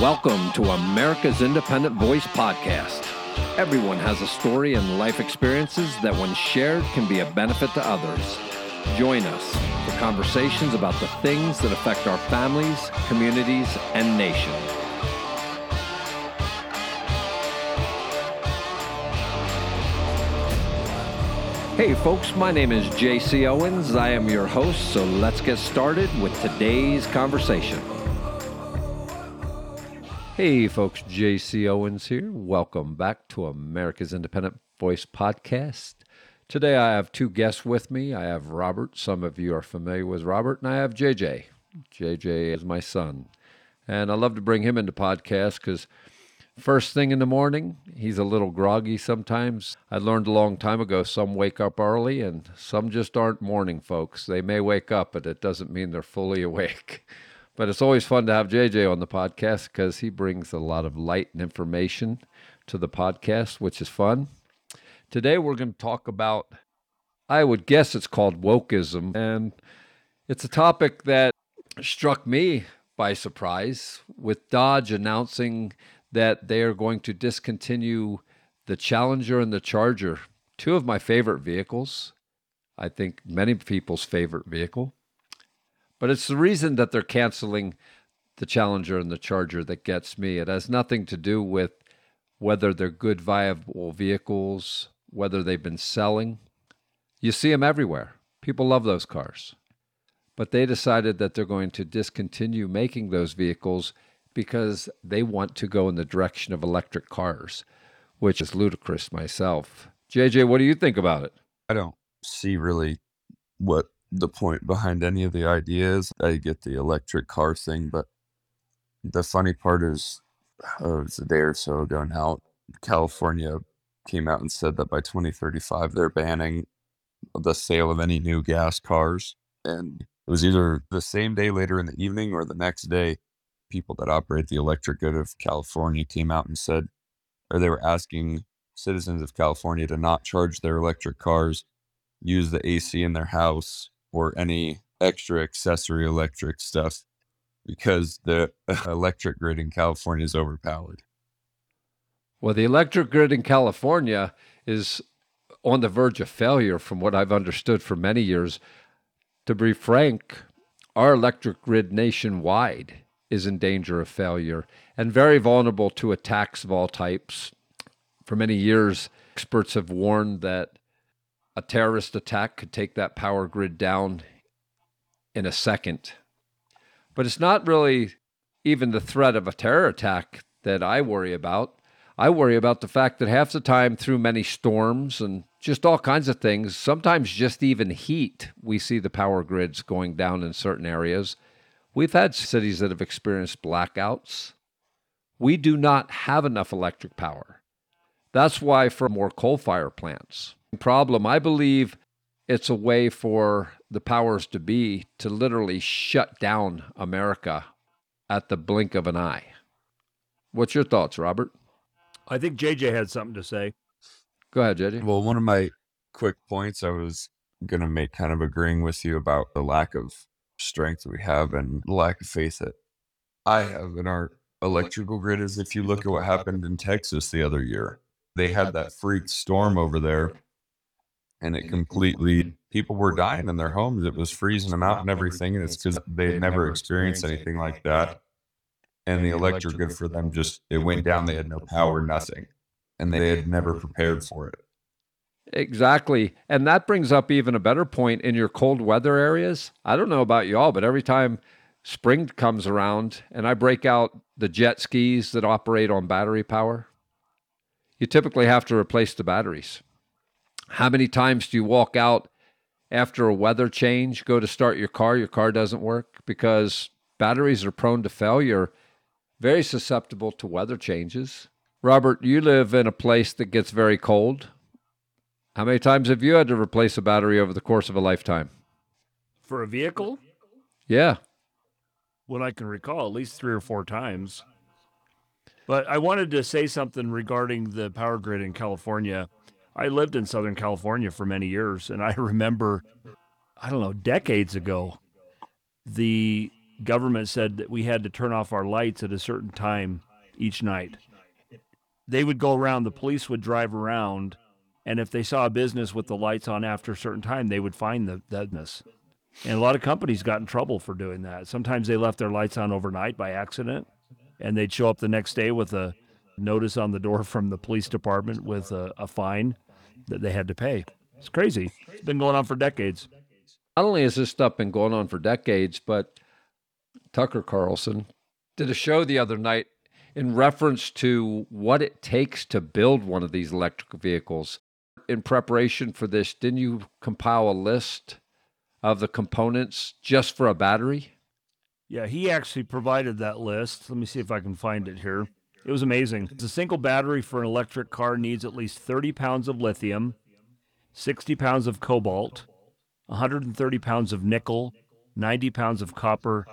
Welcome to America's Independent Voice Podcast. Everyone has a story and life experiences that, when shared, can be a benefit to others. Join us for conversations about the things that affect our families, communities, and nation. Hey folks, my name is JC Owens. I am your host, so let's get started with today's conversation. Hey folks, JC Owens here. Welcome back to America's Independent Voice Podcast. Today I have two guests with me. I have Robert. Some of you are familiar with Robert, and I have JJ. JJ is my son. And I love to bring him into podcast because first thing in the morning, he's a little groggy sometimes. I learned a long time ago some wake up early and some just aren't morning folks. They may wake up, but it doesn't mean they're fully awake. But it's always fun to have JJ on the podcast because he brings a lot of light and information to the podcast, which is fun. Today we're going to talk about, I would guess it's called wokeism. And it's a topic that struck me by surprise with Dodge announcing that they are going to discontinue the Challenger and the Charger, two of my favorite vehicles. I think many people's favorite vehicle. But it's the reason that they're canceling the Challenger and the Charger that gets me. It has nothing to do with whether they're good, viable vehicles, whether they've been selling. You see them everywhere. People love those cars. But they decided that they're going to discontinue making those vehicles because they want to go in the direction of electric cars, which is ludicrous myself. JJ, what do you think about it? I don't see really what the point behind any of the ideas. I get the electric car thing, but the funny part is, uh, it was a day or so ago now, California came out and said that by 2035 they're banning the sale of any new gas cars. And it was either the same day later in the evening or the next day, people that operate the electric grid of California came out and said, or they were asking citizens of California to not charge their electric cars, use the AC in their house, or any extra accessory electric stuff because the electric grid in California is overpowered. Well, the electric grid in California is on the verge of failure, from what I've understood for many years. To be frank, our electric grid nationwide is in danger of failure and very vulnerable to attacks of all types. For many years, experts have warned that a terrorist attack could take that power grid down in a second. But it's not really even the threat of a terror attack that I worry about. I worry about the fact that half the time, through many storms and just all kinds of things, sometimes just even heat, we see the power grids going down in certain areas. We've had cities that have experienced blackouts. We do not have enough electric power. That's why, for more coal fire plants, problem. I believe it's a way for the powers to be to literally shut down America at the blink of an eye. What's your thoughts, Robert? I think JJ had something to say. Go ahead, JJ. Well, one of my quick points I was going to make kind of agreeing with you about the lack of strength we have and the lack of faith that I have in our electrical grid is if you look at what happened in Texas the other year. They had that freak storm over there and it completely people were dying in their homes. It was freezing them out and everything, and it's because they had never experienced anything like that. And the electric grid for them just it went down. They had no power, nothing, and they had never prepared for it. Exactly. And that brings up even a better point in your cold weather areas. I don't know about y'all, but every time spring comes around and I break out the jet skis that operate on battery power, you typically have to replace the batteries. How many times do you walk out after a weather change, go to start your car, your car doesn't work because batteries are prone to failure, very susceptible to weather changes. Robert, you live in a place that gets very cold. How many times have you had to replace a battery over the course of a lifetime? For a vehicle? Yeah. What I can recall, at least three or four times. But I wanted to say something regarding the power grid in California. I lived in Southern California for many years, and I remember, I don't know, decades ago, the government said that we had to turn off our lights at a certain time each night. They would go around, the police would drive around, and if they saw a business with the lights on after a certain time, they would find the business. And a lot of companies got in trouble for doing that. Sometimes they left their lights on overnight by accident, and they'd show up the next day with a notice on the door from the police department with a, a fine that they had to pay. It's crazy. It's been going on for decades. Not only has this stuff been going on for decades, but Tucker Carlson did a show the other night in reference to what it takes to build one of these electric vehicles. In preparation for this, didn't you compile a list of the components just for a battery? Yeah, he actually provided that list. Let me see if I can find it here. It was amazing. A single battery for an electric car needs at least 30 pounds of lithium, 60 pounds of cobalt, 130 pounds of nickel, 90 pounds of copper,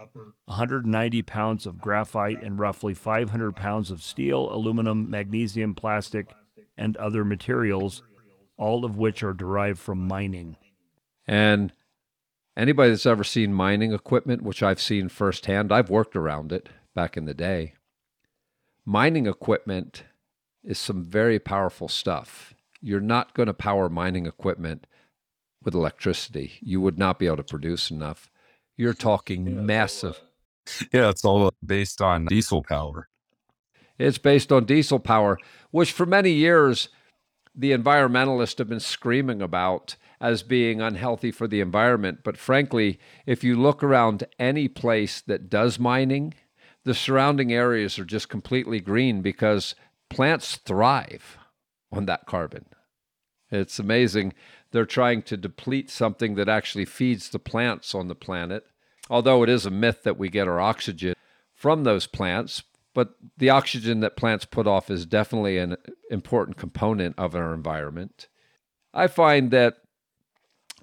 190 pounds of graphite, and roughly 500 pounds of steel, aluminum, magnesium, plastic, and other materials, all of which are derived from mining. And anybody that's ever seen mining equipment, which I've seen firsthand, I've worked around it back in the day. Mining equipment is some very powerful stuff. You're not going to power mining equipment with electricity. You would not be able to produce enough. You're talking yeah, massive. Uh, yeah, it's all uh, based on diesel power. It's based on diesel power, which for many years the environmentalists have been screaming about as being unhealthy for the environment. But frankly, if you look around any place that does mining, the surrounding areas are just completely green because plants thrive on that carbon. It's amazing. They're trying to deplete something that actually feeds the plants on the planet. Although it is a myth that we get our oxygen from those plants, but the oxygen that plants put off is definitely an important component of our environment. I find that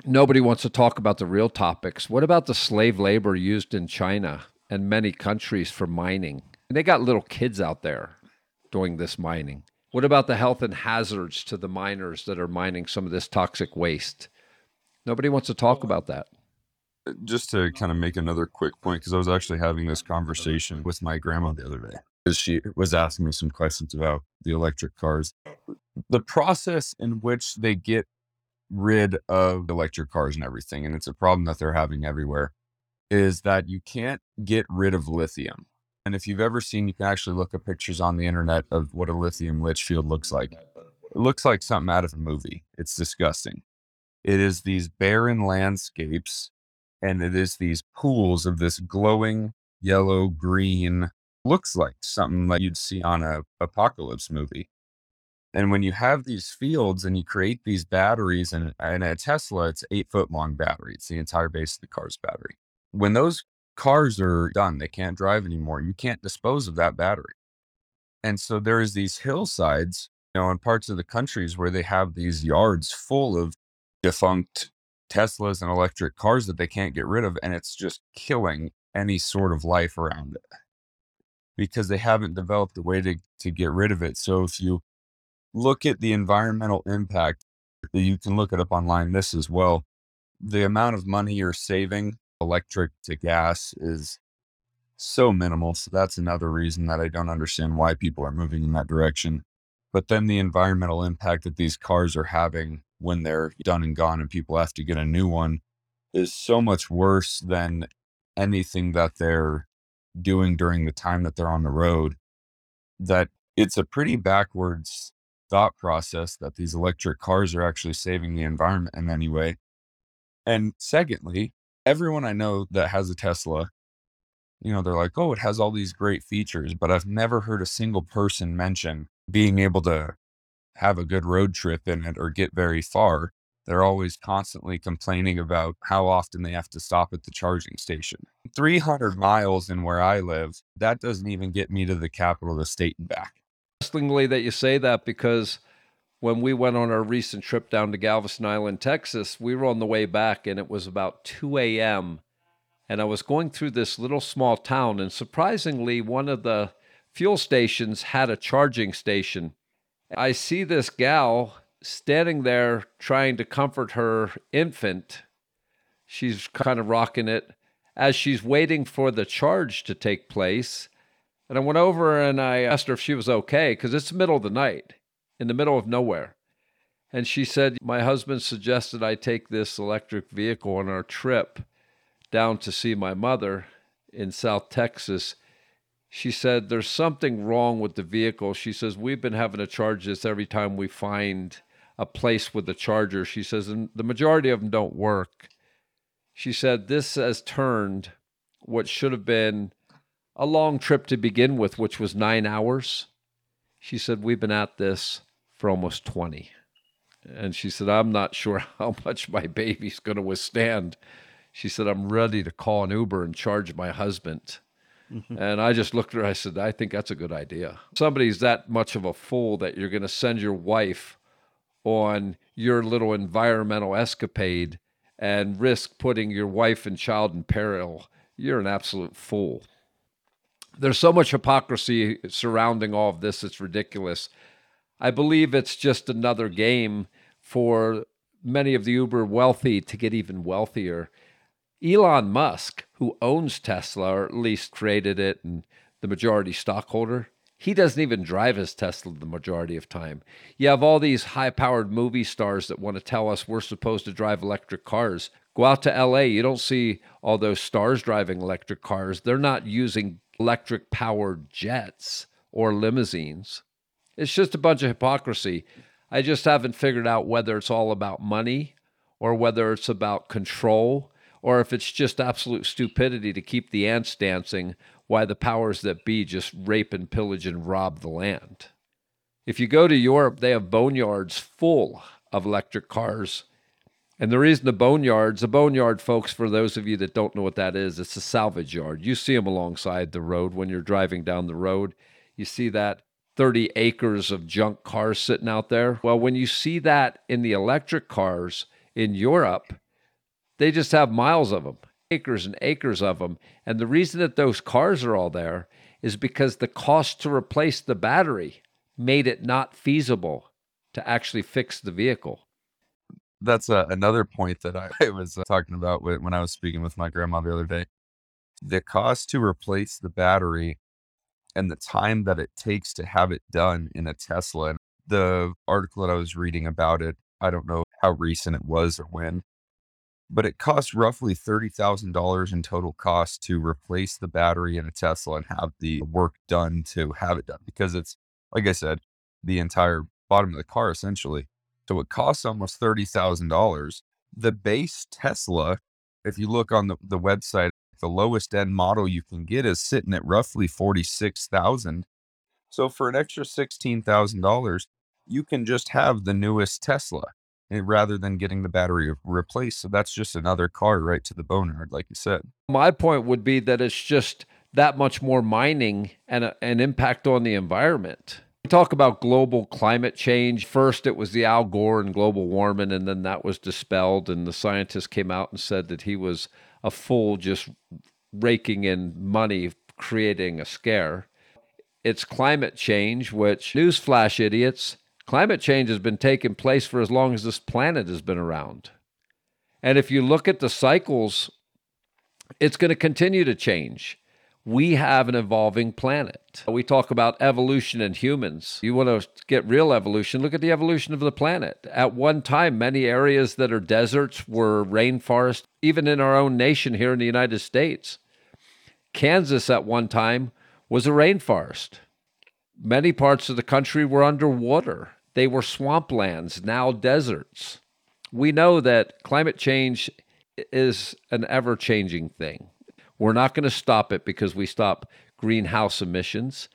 nobody wants to talk about the real topics. What about the slave labor used in China and many countries for mining? And they got little kids out there doing this mining. What about the health and hazards to the miners that are mining some of this toxic waste? Nobody wants to talk about that. Just to kind of make another quick point, because I was actually having this conversation with my grandma the other day. She was asking me some questions about the electric cars. The process in which they get rid of electric cars and everything, and it's a problem that they're having everywhere, is that you can't get rid of lithium. And if you've ever seen, you can actually look at pictures on the internet of what a lithium Litchfield looks like. It looks like something out of a movie. It's disgusting. It is these barren landscapes and it is these pools of this glowing yellow green looks like something like you'd see on a apocalypse movie. And when you have these fields and you create these batteries and, and a Tesla, it's eight foot long battery. It's the entire base of the car's battery. When those cars are done. They can't drive anymore. You can't dispose of that battery. And so there's these hillsides, you know, in parts of the countries where they have these yards full of defunct Teslas and electric cars that they can't get rid of. And it's just killing any sort of life around it because they haven't developed a way to, to get rid of it. So if you look at the environmental impact, you can look it up online, this as well. The amount of money you're saving electric to gas is so minimal. So that's another reason that I don't understand why people are moving in that direction. But then the environmental impact that these cars are having when they're done and gone and people have to get a new one is so much worse than anything that they're doing during the time that they're on the road that it's a pretty backwards thought process that these electric cars are actually saving the environment in any way. And secondly, everyone I know that has a Tesla, you know, they're like, oh, it has all these great features, but I've never heard a single person mention being able to have a good road trip in it or get very far. They're always constantly complaining about how often they have to stop at the charging station. 300 miles in where I live, that doesn't even get me to the capital of the state and back. Interestingly, that you say that because when we went on our recent trip down to Galveston Island, Texas, we were on the way back and it was about 2 a.m. And I was going through this little small town, and surprisingly, one of the fuel stations had a charging station. I see this gal standing there trying to comfort her infant. She's kind of rocking it. as she's waiting for the charge to take place. And I went over and I asked her if she was okay because it's the middle of the night in the middle of nowhere. And she said, My husband suggested I take this electric vehicle on our trip down to see my mother in South Texas. She said, There's something wrong with the vehicle. She says, We've been having to charge this every time we find a place with a charger. She says, And the majority of them don't work. She said, This has turned what should have been a long trip to begin with, which was nine hours. She said, We've been at this for almost 20. And she said, I'm not sure how much my baby's going to withstand. She said, I'm ready to call an Uber and charge my husband. Mm-hmm. And I just looked at her. I said, I think that's a good idea. Somebody's that much of a fool that you're going to send your wife on your little environmental escapade and risk putting your wife and child in peril. You're an absolute fool. There's so much hypocrisy surrounding all of this, it's ridiculous. I believe it's just another game for many of the uber wealthy to get even wealthier. Elon Musk, who owns Tesla, or at least created it and the majority stockholder, he doesn't even drive his Tesla the majority of time. You have all these high powered movie stars that want to tell us we're supposed to drive electric cars. Go out to LA, you don't see all those stars driving electric cars. They're not using electric powered jets or limousines. It's just a bunch of hypocrisy. I just haven't figured out whether it's all about money or whether it's about control or if it's just absolute stupidity to keep the ants dancing while the powers that be just rape and pillage and rob the land. If you go to Europe, they have boneyards full of electric cars. And the reason the boneyards, the boneyard, folks, for those of you that don't know what that is, it's a salvage yard. You see them alongside the road when you're driving down the road. You see that 30 acres of junk cars sitting out there. Well, when you see that in the electric cars in Europe, they just have miles of them, acres and acres of them. And the reason that those cars are all there is because the cost to replace the battery made it not feasible to actually fix the vehicle. That's uh, another point that I, I was uh, talking about when I was speaking with my grandma the other day. The cost to replace the battery and the time that it takes to have it done in a Tesla. And the article that I was reading about it, I don't know how recent it was or when, but it costs roughly $30,000 in total cost to replace the battery in a Tesla and have the work done to have it done because it's, like I said, the entire bottom of the car essentially. So it costs almost $30,000. The base Tesla, if you look on the, the website, the lowest end model you can get is sitting at roughly 46,000. So for an extra $16,000, you can just have the newest Tesla eh, rather than getting the battery replaced. So that's just another car right to the boneyard, like you said. My point would be that it's just that much more mining and a, an impact on the environment. We talk about global climate change. First, it was the Al Gore and global warming, and then that was dispelled, and the scientists came out and said that he was a fool just raking in money, creating a scare. It's climate change, which, newsflash, idiots, climate change has been taking place for as long as this planet has been around. And if you look at the cycles, it's going to continue to change we have an evolving planet. We talk about evolution in humans. You want to get real evolution, look at the evolution of the planet. At one time, many areas that are deserts were rainforest, even in our own nation here in the United States. Kansas at one time was a rainforest. Many parts of the country were underwater. They were swamplands, now deserts. We know that climate change is an ever changing thing. We're not going to stop it because we stop greenhouse emissions.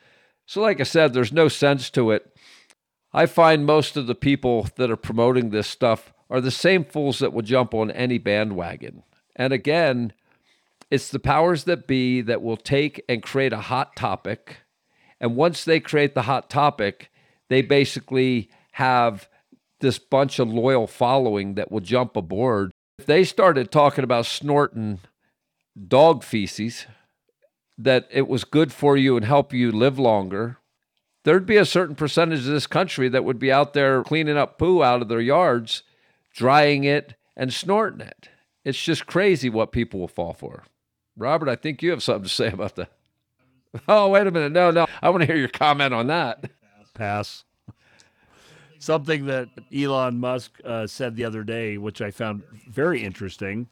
So, like I said, there's no sense to it. I find most of the people that are promoting this stuff are the same fools that will jump on any bandwagon. And again, it's the powers that be that will take and create a hot topic. And once they create the hot topic, they basically have this bunch of loyal following that will jump aboard. If they started talking about snorting dog feces, that it was good for you and help you live longer, there'd be a certain percentage of this country that would be out there cleaning up poo out of their yards, drying it, and snorting it. It's just crazy what people will fall for. Robert, I think you have something to say about that. Oh, wait a minute. No, no. I want to hear your comment on that. Pass. Something that Elon Musk uh, said the other day, which I found very interesting,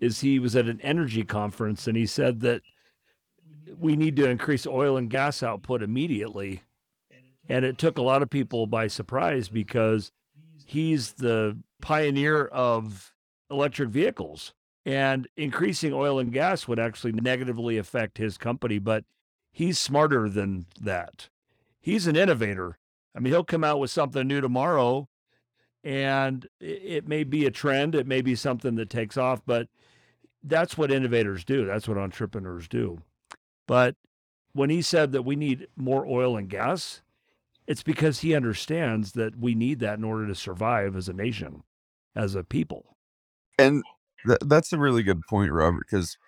is he was at an energy conference and he said that we need to increase oil and gas output immediately. And it took a lot of people by surprise because he's the pioneer of electric vehicles. And increasing oil and gas would actually negatively affect his company, but he's smarter than that. He's an innovator. I mean, he'll come out with something new tomorrow and it may be a trend, it may be something that takes off, but that's what innovators do. That's what entrepreneurs do. But when he said that we need more oil and gas, it's because he understands that we need that in order to survive as a nation, as a people. And th- that's a really good point, Robert, because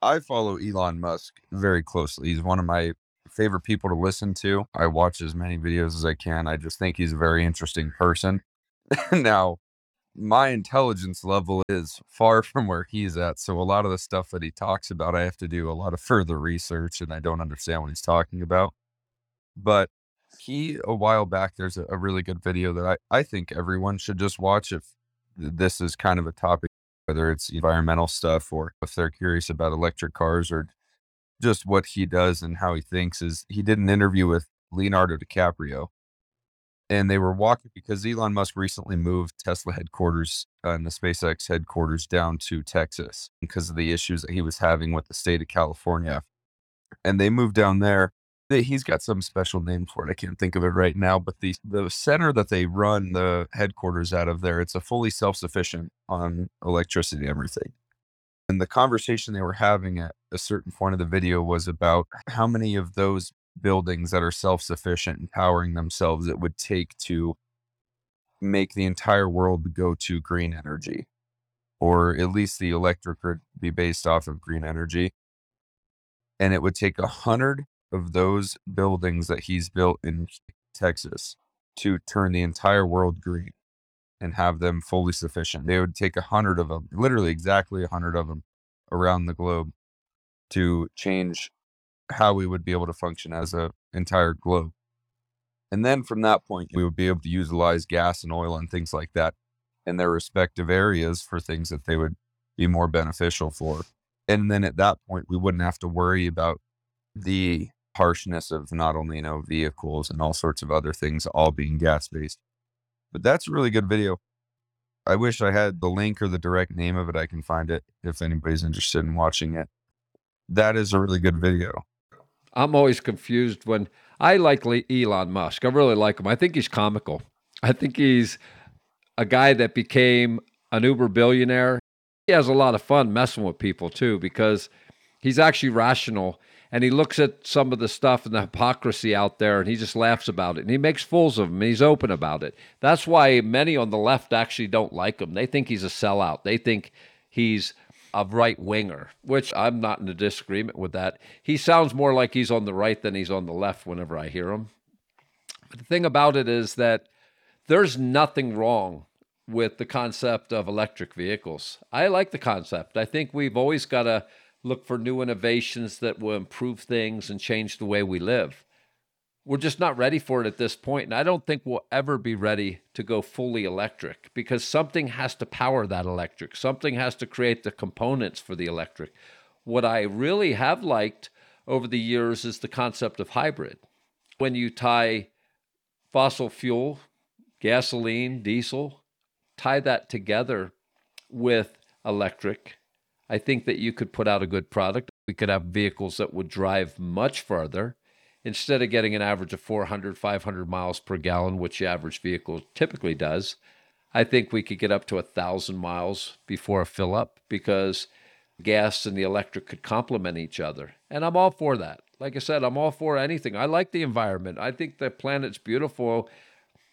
I follow Elon Musk very closely. He's one of my favorite people to listen to. I watch as many videos as I can. I just think he's a very interesting person. now, my intelligence level is far from where he's at. So a lot of the stuff that he talks about, I have to do a lot of further research and I don't understand what he's talking about. But he, a while back, there's a, a really good video that I, I think everyone should just watch if this is kind of a topic, whether it's environmental stuff or if they're curious about electric cars or just what he does and how he thinks is he did an interview with Leonardo DiCaprio and they were walking because Elon Musk recently moved Tesla headquarters uh, and the SpaceX headquarters down to Texas because of the issues that he was having with the state of California. And they moved down there. He's got some special name for it. I can't think of it right now, but the the center that they run the headquarters out of there, it's a fully self-sufficient on electricity everything. And the conversation they were having at a certain point of the video was about how many of those buildings that are self-sufficient and powering themselves it would take to make the entire world go to green energy or at least the electric grid be based off of green energy. And it would take a hundred of those buildings that he's built in texas to turn the entire world green and have them fully sufficient. They would take a hundred of them literally exactly a hundred of them around the globe to change how we would be able to function as a entire globe. And then from that point, we would be able to utilize gas and oil and things like that in their respective areas for things that they would be more beneficial for. And then at that point, we wouldn't have to worry about the harshness of not only, you know, vehicles and all sorts of other things all being gas based. But that's a really good video. I wish I had the link or the direct name of it. I can find it if anybody's interested in watching it. That is a really good video. I'm always confused when I like Elon Musk. I really like him. I think he's comical. I think he's a guy that became an Uber billionaire. He has a lot of fun messing with people too because he's actually rational and he looks at some of the stuff and the hypocrisy out there and he just laughs about it and he makes fools of them he's open about it. That's why many on the left actually don't like him. They think he's a sellout. They think he's a right winger, which I'm not in a disagreement with that. He sounds more like he's on the right than he's on the left whenever I hear him. But the thing about it is that there's nothing wrong with the concept of electric vehicles. I like the concept. I think we've always got to look for new innovations that will improve things and change the way we live we're just not ready for it at this point. And I don't think we'll ever be ready to go fully electric because something has to power that electric, something has to create the components for the electric. What I really have liked over the years is the concept of hybrid. When you tie fossil fuel, gasoline, diesel, tie that together with electric, I think that you could put out a good product. We could have vehicles that would drive much further instead of getting an average of 400, 500 miles per gallon, which the average vehicle typically does, I think we could get up to a thousand miles before a fill up because gas and the electric could complement each other. And I'm all for that. Like I said, I'm all for anything. I like the environment. I think the planet's beautiful.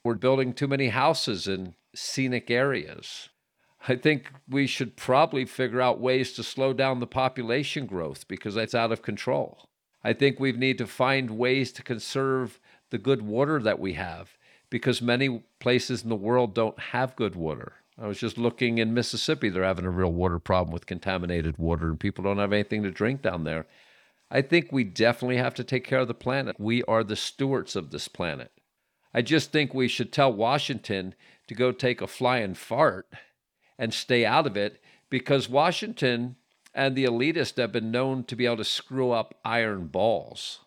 We're building too many houses in scenic areas. I think we should probably figure out ways to slow down the population growth because that's out of control. I think we need to find ways to conserve the good water that we have because many places in the world don't have good water. I was just looking in Mississippi. They're having a real water problem with contaminated water, and people don't have anything to drink down there. I think we definitely have to take care of the planet. We are the stewards of this planet. I just think we should tell Washington to go take a flying fart and stay out of it because Washington and the elitists have been known to be able to screw up iron balls.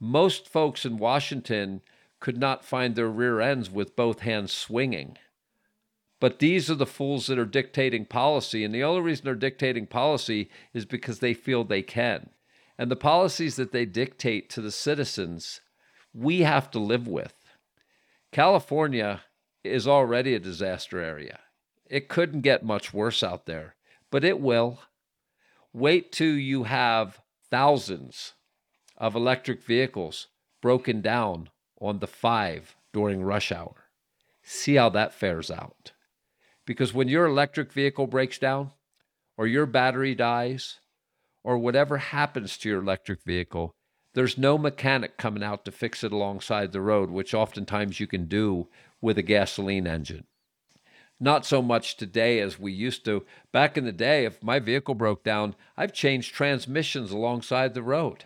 Most folks in Washington could not find their rear ends with both hands swinging. But these are the fools that are dictating policy. And the only reason they're dictating policy is because they feel they can. And the policies that they dictate to the citizens, we have to live with. California is already a disaster area. It couldn't get much worse out there, but it will. Wait till you have thousands of electric vehicles broken down on the five during rush hour. See how that fares out. Because when your electric vehicle breaks down, or your battery dies, or whatever happens to your electric vehicle, there's no mechanic coming out to fix it alongside the road, which oftentimes you can do with a gasoline engine. Not so much today as we used to. Back in the day, if my vehicle broke down, I've changed transmissions alongside the road.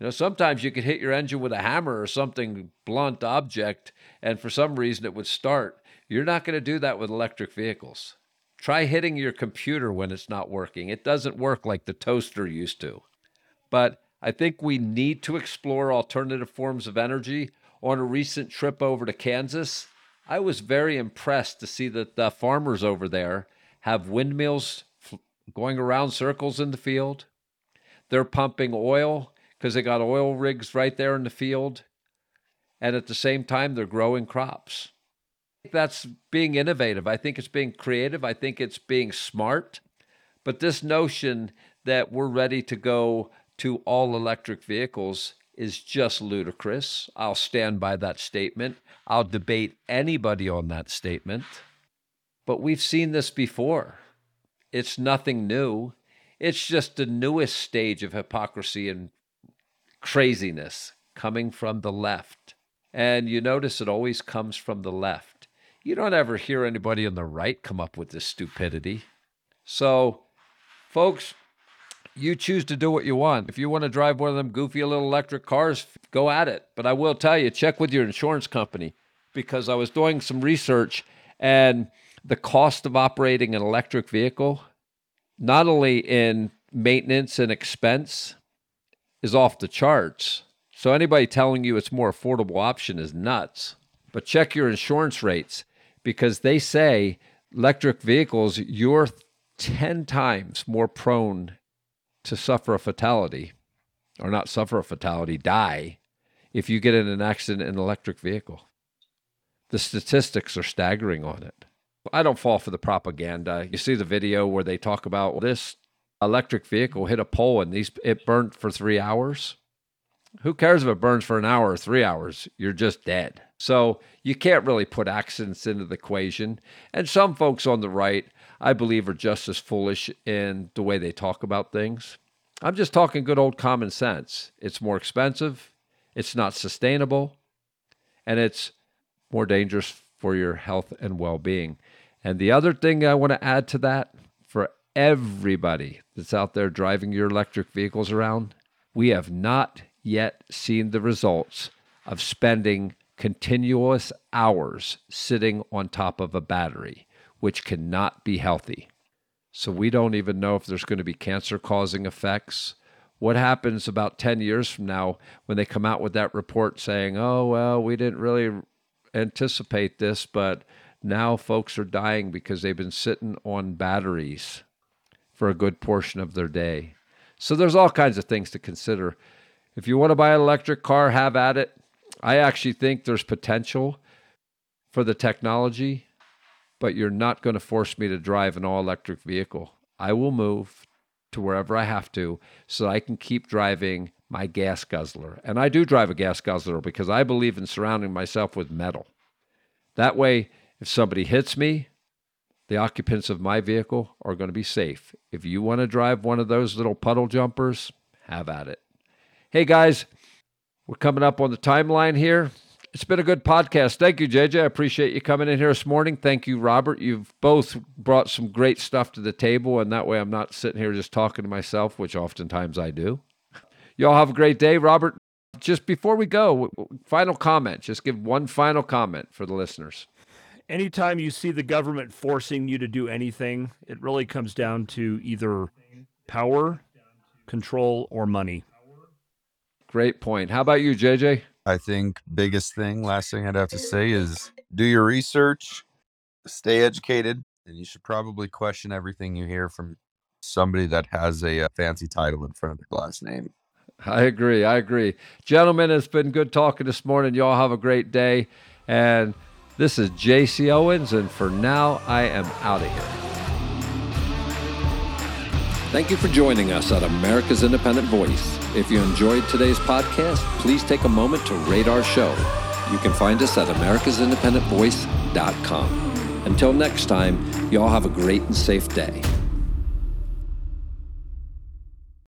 You know, sometimes you could hit your engine with a hammer or something blunt object, and for some reason it would start. You're not going to do that with electric vehicles. Try hitting your computer when it's not working. It doesn't work like the toaster used to. But I think we need to explore alternative forms of energy. On a recent trip over to Kansas, I was very impressed to see that the farmers over there have windmills going around circles in the field. They're pumping oil because they got oil rigs right there in the field. And at the same time, they're growing crops that's being innovative. I think it's being creative. I think it's being smart. But this notion that we're ready to go to all electric vehicles is just ludicrous. I'll stand by that statement. I'll debate anybody on that statement. But we've seen this before. It's nothing new. It's just the newest stage of hypocrisy and craziness coming from the left. And you notice it always comes from the left. You don't ever hear anybody on the right come up with this stupidity. So, folks, you choose to do what you want. If you want to drive one of them goofy little electric cars, go at it. But I will tell you, check with your insurance company because I was doing some research and the cost of operating an electric vehicle, not only in maintenance and expense, is off the charts. So anybody telling you it's more affordable option is nuts. But check your insurance rates because they say electric vehicles, you're 10 times more prone to suffer a fatality, or not suffer a fatality, die, if you get in an accident in an electric vehicle. The statistics are staggering on it. I don't fall for the propaganda. You see the video where they talk about this electric vehicle hit a pole and these it burned for three hours. Who cares if it burns for an hour or three hours? You're just dead. So you can't really put accidents into the equation. And some folks on the right, I believe, are just as foolish in the way they talk about things. I'm just talking good old common sense. It's more expensive, it's not sustainable, and it's more dangerous for your health and well being. And the other thing I want to add to that for everybody that's out there driving your electric vehicles around, we have not yet seen the results of spending continuous hours sitting on top of a battery, which cannot be healthy. So we don't even know if there's going to be cancer causing effects. What happens about 10 years from now when they come out with that report saying, oh, well, we didn't really anticipate this, but now folks are dying because they've been sitting on batteries for a good portion of their day. So there's all kinds of things to consider if you want to buy an electric car, have at it. I actually think there's potential for the technology, but you're not going to force me to drive an all electric vehicle. I will move to wherever I have to so I can keep driving my gas guzzler. And I do drive a gas guzzler because I believe in surrounding myself with metal. That way, if somebody hits me, the occupants of my vehicle are going to be safe. If you want to drive one of those little puddle jumpers, have at it. Hey guys, we're coming up on the timeline here. It's been a good podcast. Thank you, JJ. I appreciate you coming in here this morning. Thank you, Robert. You've both brought some great stuff to the table, and that way I'm not sitting here just talking to myself, which oftentimes I do. Y'all have a great day. Robert, just before we go, final comment. Just give one final comment for the listeners. Anytime you see the government forcing you to do anything, it really comes down to either power, control, or money. Great point. How about you, JJ? I think biggest thing, last thing I'd have to say is do your research, stay educated, and you should probably question everything you hear from somebody that has a, a fancy title in front of their last name. I agree. I agree. Gentlemen, it's been good talking this morning. Y'all have a great day. And this is JC Owens, and for now, I am out of here. Thank you for joining us at America's Independent Voice. If you enjoyed today's podcast, please take a moment to rate our show. You can find us at americasindependentvoice.com. Until next time, y'all have a great and safe day.